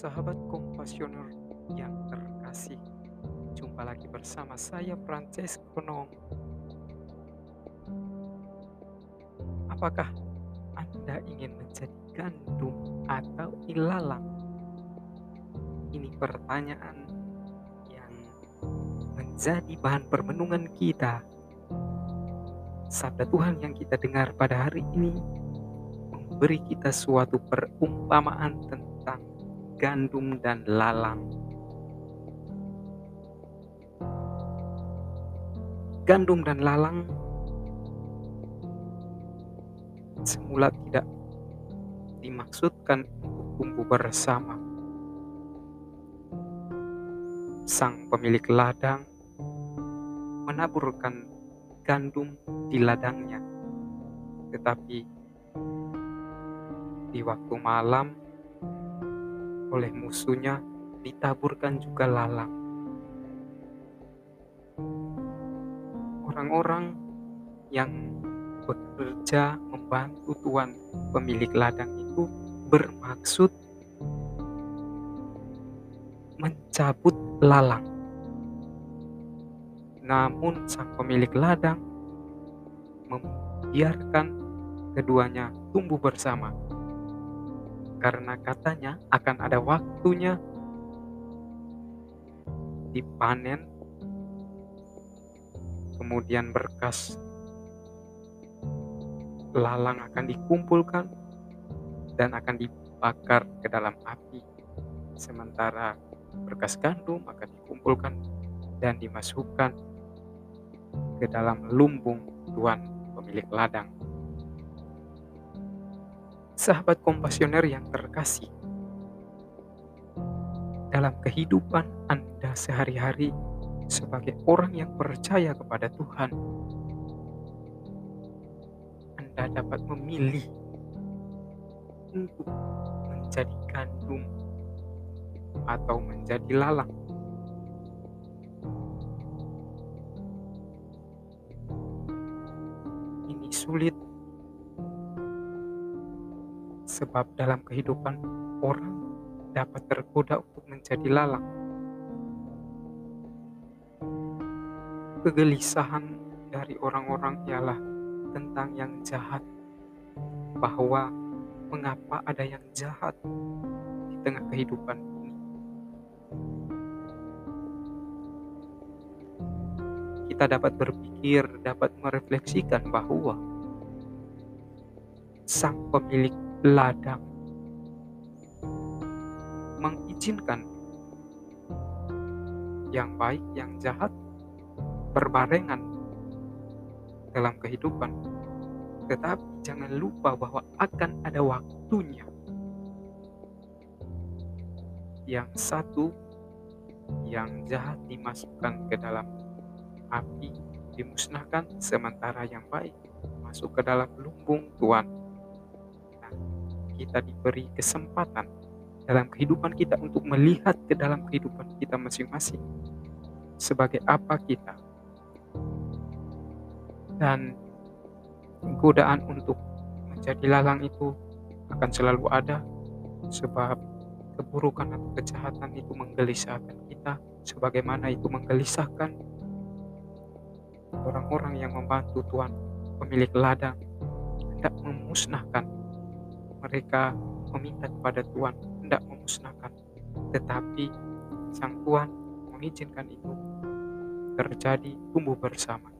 Sahabat kompasioner yang terkasih, jumpa lagi bersama saya Francesco Nong. Apakah Anda ingin menjadi gandum atau ilalang? Ini pertanyaan yang menjadi bahan permenungan kita. Sabda Tuhan yang kita dengar pada hari ini memberi kita suatu perumpamaan tentang gandum dan lalang. Gandum dan lalang semula tidak dimaksudkan untuk tumbuh bersama. Sang pemilik ladang menaburkan gandum di ladangnya, tetapi di waktu malam oleh musuhnya ditaburkan juga lalang. Orang-orang yang bekerja membantu tuan pemilik ladang itu bermaksud mencabut lalang. Namun sang pemilik ladang membiarkan keduanya tumbuh bersama karena katanya akan ada waktunya. Dipanen kemudian berkas. Lalang akan dikumpulkan dan akan dibakar ke dalam api. Sementara berkas gandum akan dikumpulkan dan dimasukkan ke dalam lumbung tuan pemilik ladang sahabat kompasioner yang terkasih, dalam kehidupan Anda sehari-hari sebagai orang yang percaya kepada Tuhan, Anda dapat memilih untuk menjadi gandum atau menjadi lalang. Ini sulit sebab dalam kehidupan orang dapat tergoda untuk menjadi lalang. Kegelisahan dari orang-orang ialah tentang yang jahat, bahwa mengapa ada yang jahat di tengah kehidupan ini. Kita dapat berpikir, dapat merefleksikan bahwa sang pemilik ladang mengizinkan yang baik, yang jahat berbarengan dalam kehidupan. Tetapi jangan lupa bahwa akan ada waktunya. Yang satu, yang jahat dimasukkan ke dalam api, dimusnahkan, sementara yang baik masuk ke dalam lumbung Tuhan kita diberi kesempatan dalam kehidupan kita untuk melihat ke dalam kehidupan kita masing-masing sebagai apa kita. Dan godaan untuk menjadi lalang itu akan selalu ada sebab keburukan atau kejahatan itu menggelisahkan kita sebagaimana itu menggelisahkan orang-orang yang membantu Tuhan pemilik ladang hendak memusnahkan mereka meminta kepada Tuhan tidak memusnahkan, tetapi Sang Tuhan mengizinkan itu terjadi tumbuh bersama.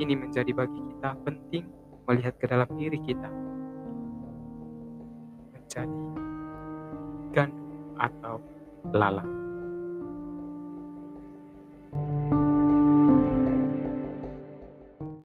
Ini menjadi bagi kita penting melihat ke dalam diri kita menjadi gandum atau lalang.